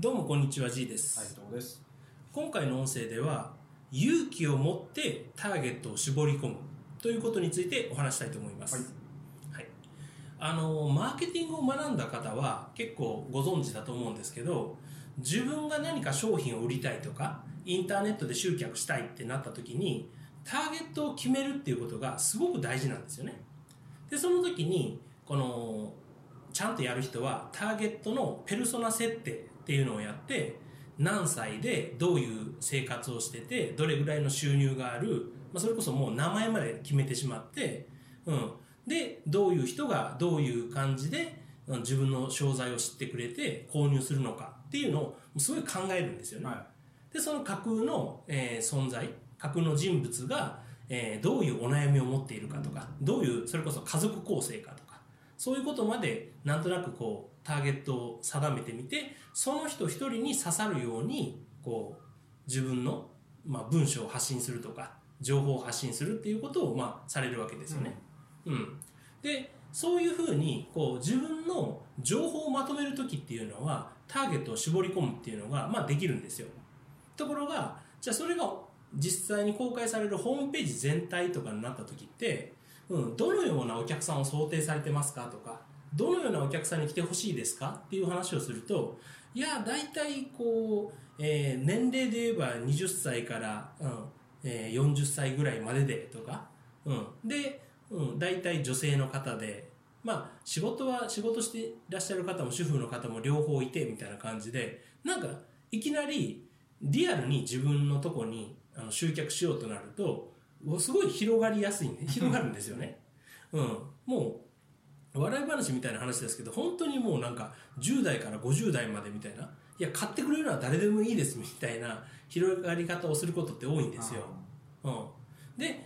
どうもこんにちは G です、はい、どうです。今回の音声では勇気を持ってターゲットを絞り込むということについてお話したいと思います、はい。あのマーケティングを学んだ方は結構ご存知だと思うんですけど自分が何か商品を売りたいとかインターネットで集客したいってなった時にターゲットを決めるっていうことがすごく大事なんですよね。でその時にこのちゃんとやる人はターゲットのペルソナ設定っていうのをやって何歳でどういう生活をしててどれぐらいの収入がある、まあ、それこそもう名前まで決めてしまって、うん、でどういう人がどういう感じでうん自分の商材を知ってくれて購入するのかっていうのをすごい考えるんですよね。はで、その架空の、えー存在、架空の人物が、えーどういうお悩みを持っているかとか、どういう、それこそ家族構成かとか、そういうことまで、なんとなくこう、ターゲットを定めてみて、その人一人に刺さるように、こう、自分の、まあ、文章を発信するとか、情報を発信するっていうことを、まあ、されるわけですよね。うん。で、そういうふうに、こう、自分の情報をまとめるときっていうのは、ターゲットを絞り込むっていうのが、まあ、できるんですよ。ところが、じゃあそれが実際に公開されるホームページ全体とかになった時って、うん、どのようなお客さんを想定されてますかとか、どのようなお客さんに来てほしいですか？っていう話をすると、いや、大体こう、えー年齢で言えば20歳から、うんえー40歳ぐらいまででとか、うん、で、うん、大体女性の方で、まあ、仕事は、仕事していらっしゃる方も主婦の方も両方いて、みたいな感じで、なんか、いきなり、リアルに自分のとこにあの集客しようとなると、すごい広がりやすいんで、広がるんですよね。うん。もう、笑い話みたいな話ですけど、本当にもうなんか、10代から50代までみたいな、いや、買ってくれるのは誰でもいいですみたいな広がり方をすることって多いんですよ。うん。で、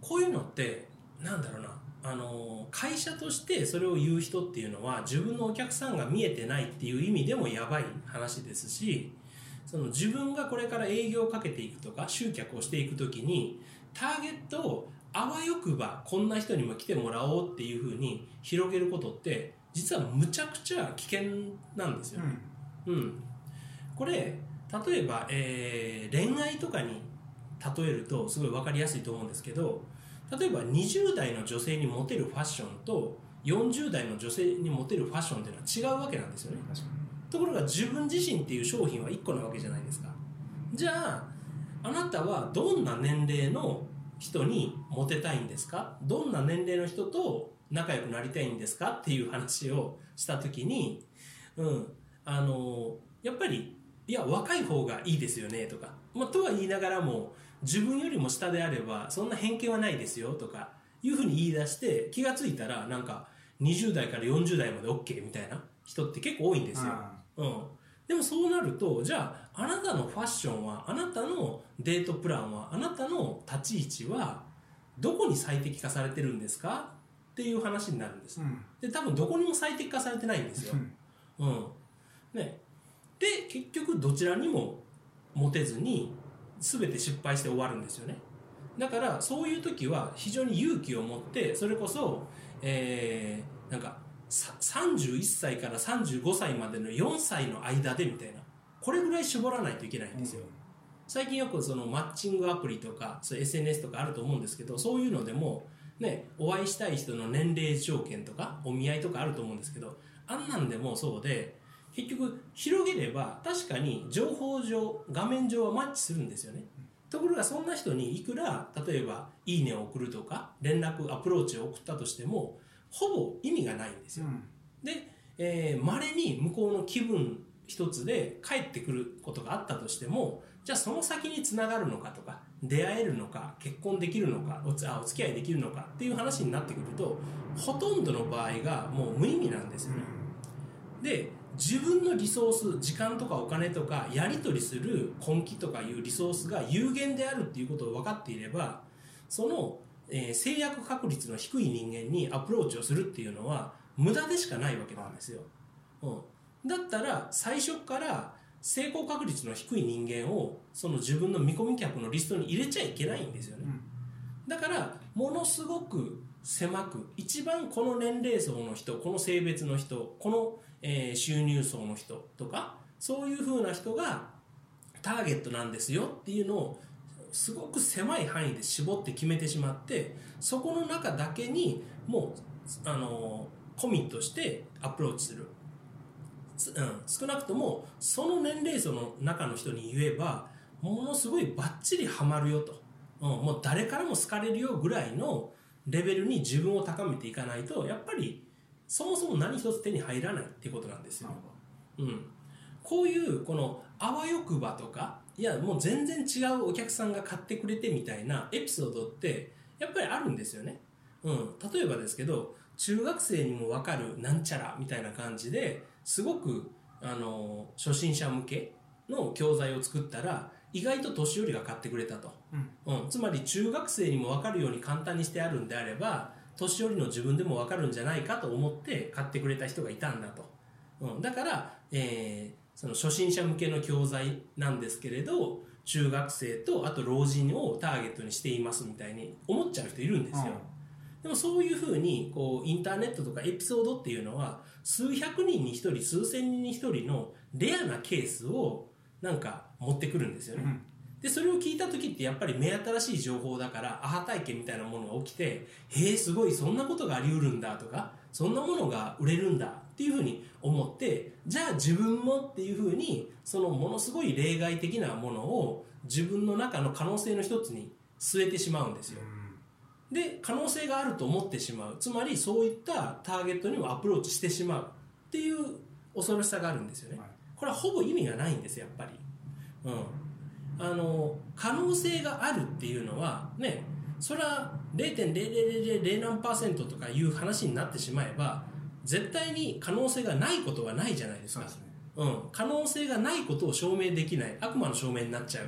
こういうのって、なんだろうな、あの、会社としてそれを言う人っていうのは、自分のお客さんが見えてないっていう意味でもやばい話ですし、その自分がこれから営業をかけていくとか、集客をしていくときに、ターゲットをあわよくばこんな人にも来てもらおうっていうふうに広げることって、実はむちゃくちゃ危険なんですよ。うん。うん。これ、例えば、えー恋愛とかに例えるとすごいわかりやすいと思うんですけど、例えば20代の女性にモテるファッションと40代の女性にモテるファッションっていうのは違うわけなんですよね。ところが自分自身っていう商品は1個なわけじゃないですか。じゃあ、あなたはどんな年齢の人にモテたいんですか？どんな年齢の人と仲良くなりたいんですか？っていう話をしたときに、うん、あの、やっぱり、いや、若い方がいいですよね、とか。まあ、とは言いながらも、自分よりも下であれば、そんな偏見はないですよ、とか、いうふうに言い出して、気がついたら、なんか、20代から40代まで OK みたいな人って結構多いんですよ。うん。でもそうなると、じゃあ、あなたのファッションは、あなたのデートプランは、あなたの立ち位置は、どこに最適化されてるんですか？っていう話になるんです。うん。で、多分どこにも最適化されてないんですよ。うん。ね。で、結局どちらにも持てずに、全て失敗して終わるんですよね。だから、そういう時は非常に勇気を持って、それこそ、えー、なんか、さ31歳から35歳までの4歳の間でみたいな。これぐらい絞らないといけないんですよ。最近よくそのマッチングアプリとか、そう SNS とかあると思うんですけど、そういうのでも、ね、お会いしたい人の年齢条件とか、お見合いとかあると思うんですけど、あんなんでもそうで、結局広げれば確かに情報上、画面上はマッチするんですよね。ところがそんな人にいくら、例えば、いいねを送るとか、連絡、アプローチを送ったとしても、ほぼ意味がないんですよ。うん。で、えー、稀に向こうの気分一つで帰ってくることがあったとしても、じゃあその先に繋がるのかとか、出会えるのか、結婚できるのか、おつあお付き合いできるのかっていう話になってくると、ほとんどの場合がもう無意味なんですよね。で、自分のリソース、時間とかお金とか、やり取りする根気とかいうリソースが有限であるっていうことを分かっていれば、その、えー制約確率の低い人間にアプローチをするっていうのは、無駄でしかないわけなんですよ。うん。だったら、最初から成功確率の低い人間を、その自分の見込み客のリストに入れちゃいけないんですよね。うん。だから、ものすごく狭く、一番この年齢層の人、この性別の人、この、えー収入層の人とか、そういうふうな人がターゲットなんですよっていうのをすごく狭い範囲で絞って決めてしまってそこの中だけにもうあのコミットしてアプローチする、うん、少なくともその年齢層の中の人に言えばものすごいバッチリハマるよと、うん、もう誰からも好かれるよぐらいのレベルに自分を高めていかないとやっぱりそもそも何一つ手に入らないっていうことなんですよ。うん、こういうこのあわよくばとかいやもう全然違うお客さんが買ってくれてみたいなエピソードってやっぱりあるんですよね。うん、例えばですけど中学生にも分かるなんちゃらみたいな感じですごくあの初心者向けの教材を作ったら意外と年寄りが買ってくれたと、うん、うん、つまり中学生にも分かるように簡単にしてあるんであれば年寄りの自分でも分かるんじゃないかと思って買ってくれた人がいたんだと、うん、だから、えー、その初心者向けの教材なんですけれど中学生とあと老人をターゲットにしていますみたいに思っちゃう人いるんですよ、でもそういうふうにこうインターネットとかエピソードっていうのは数百人に一人数千人に一人のレアなケースをなんか持ってくるんですよね、うん、でそれを聞いた時ってやっぱり目新しい情報だからアハ体験みたいなものが起きてへえすごいそんなことがあり得るんだとかそんなものが売れるんだっていうふうに思ってじゃあ自分もっていうふうにそのものすごい例外的なものを自分の中の可能性の一つに据えてしまうんですよ、うん、で可能性があると思ってしまう。つまりそういったターゲットにもアプローチしてしまうっていう恐ろしさがあるんですよね、はい。これはほぼ意味がないんですやっぱり。うん。あの、可能性があるっていうのは、ね、それは0.0000何パーセントとかいう話になってしまえば、絶対に可能性がないことはないじゃないですか。うすね、うん。可能性がないことを証明できない。悪魔の証明になっちゃう。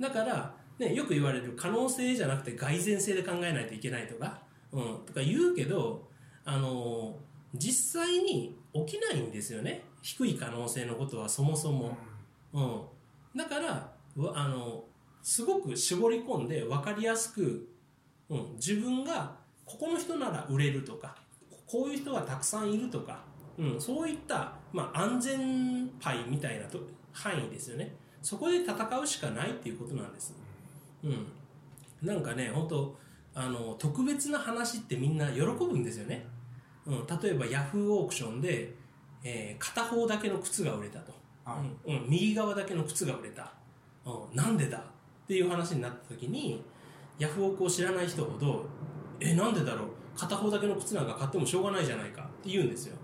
だから、ね、よく言われる可能性じゃなくて蓋然性で考えないといけないとか、うん、とか言うけど、あの実際に起きないんですよね。低い可能性のことはそもそも。うん。だから、あの、すごく絞り込んで分かりやすく、うん、自分がここの人なら売れるとか、こういう人がたくさんいるとか、うん、そういった、まあ、安全牌みたいなと範囲ですよね。そこで戦うしかないっていうことなんです。うん。なんかね、本当あの、特別な話ってみんな喜ぶんですよね。うん、例えばヤフーオークションで、えー、片方だけの靴が売れたと、うん、うん、右側だけの靴が売れた、うん、なんでだっていう話になった時にヤフオクを知らない人ほどえなんでだろう？片方だけの靴なんか買ってもしょうがないじゃないか。って言うんですよ。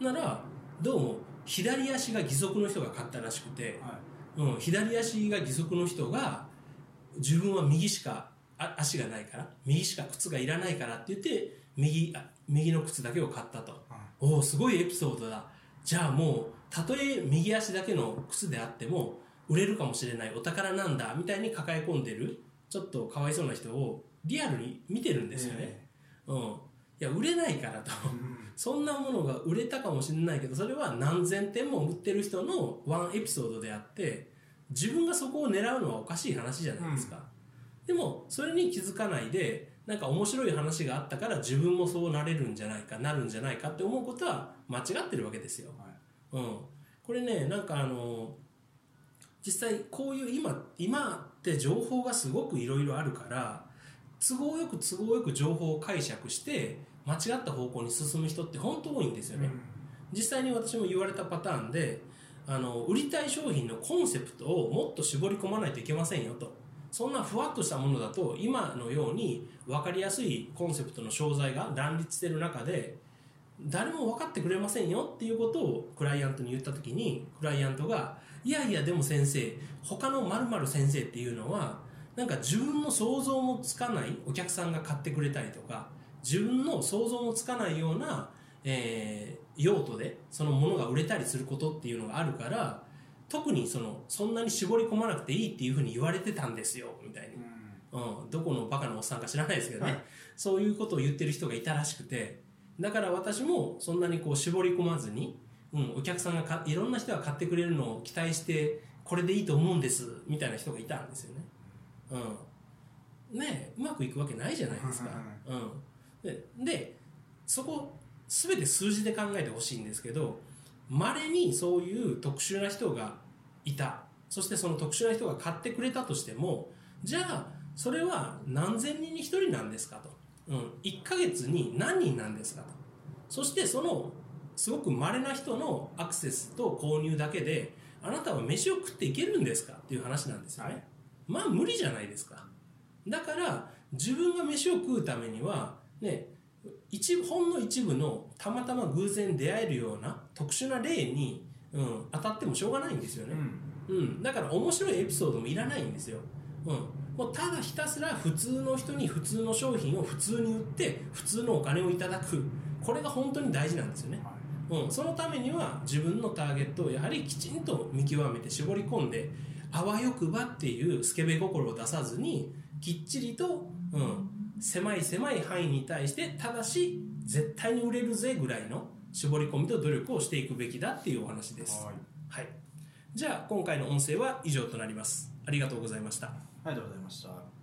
ならどうも左足が義足の人が買ったらしくて、はい、うん、左足が義足の人が自分は右しか足がないから右しか靴がいらないからって言って右右の靴だけを買ったと、おおすごいエピソードだ。じゃあもうたとえ右足だけの靴であっても売れるかもしれないお宝なんだみたいに抱え込んでるちょっとかわいそうな人をリアルに見てるんですよね、えー、うん。いや売れないからと、そんなものが売れたかもしれないけどそれは何千点も売ってる人のワンエピソードであって自分がそこを狙うのはおかしい話じゃないですか、うん、でもそれに気づかないでなんか面白い話があったから自分もそうなれるんじゃないかなるんじゃないかって思うことは間違ってるわけですよ。はい、うん、これねなんかあの実際こういう今今って情報がすごくいろいろあるから都合よく都合よく情報を解釈して間違った方向に進む人って本当多いんですよね。うん、実際に私も言われたパターンであの売りたい商品のコンセプトをもっと絞り込まないといけませんよと。そんなふわっとしたものだと今のように分かりやすいコンセプトの商材が乱立してる中で誰も分かってくれませんよっていうことをクライアントに言った時にクライアントが「いやいやでも先生他の〇〇先生っていうのはなんか自分の想像もつかないお客さんが買ってくれたりとか自分の想像もつかないような、えー、用途でそのものが売れたりすることっていうのがあるから特にそのそんなに絞り込まなくていいっていうふうに言われてたんですよみたいに、うん、うん、どこのバカなおっさんか知らないですけどね、はい、そういうことを言ってる人がいたらしくて。だから私もそんなにこう絞り込まずに、うん、お客さんがかいろんな人が買ってくれるのを期待してこれでいいと思うんですみたいな人がいたんですよね。うん、ねうまくいくわけないじゃないですか。うん、ででそこ全て数字で考えてほしいんですけど稀にそういう特殊な人がいた。そしてその特殊な人が買ってくれたとしてもじゃあそれは何千人に1人なんですかと、うん、1ヶ月に何人なんですかと。そしてそのすごく稀な人のアクセスと購入だけであなたは飯を食っていけるんですかっていう話なんですよね、はい、まあ無理じゃないですか。だから自分が飯を食うためにはね一ほんの一部のたまたま偶然出会えるような特殊な例に、うん、当たってもしょうがないんですよね、うん、うん、だから面白いエピソードもいらないんですよ、うん、もうただひたすら普通の人に普通の商品を普通に売って普通のお金をいただく。これが本当に大事なんですよね、はい、うん、そのためには自分のターゲットをやはりきちんと見極めて絞り込んであわよくばっていうスケベ心を出さずにきっちりと、うん、狭い狭い範囲に対してただし絶対に売れるぜぐらいの絞り込みと努力をしていくべきだっていうお話です。はい、はい、じゃあ今回の音声は以上となります。ありがとうございました。ありがとうございました。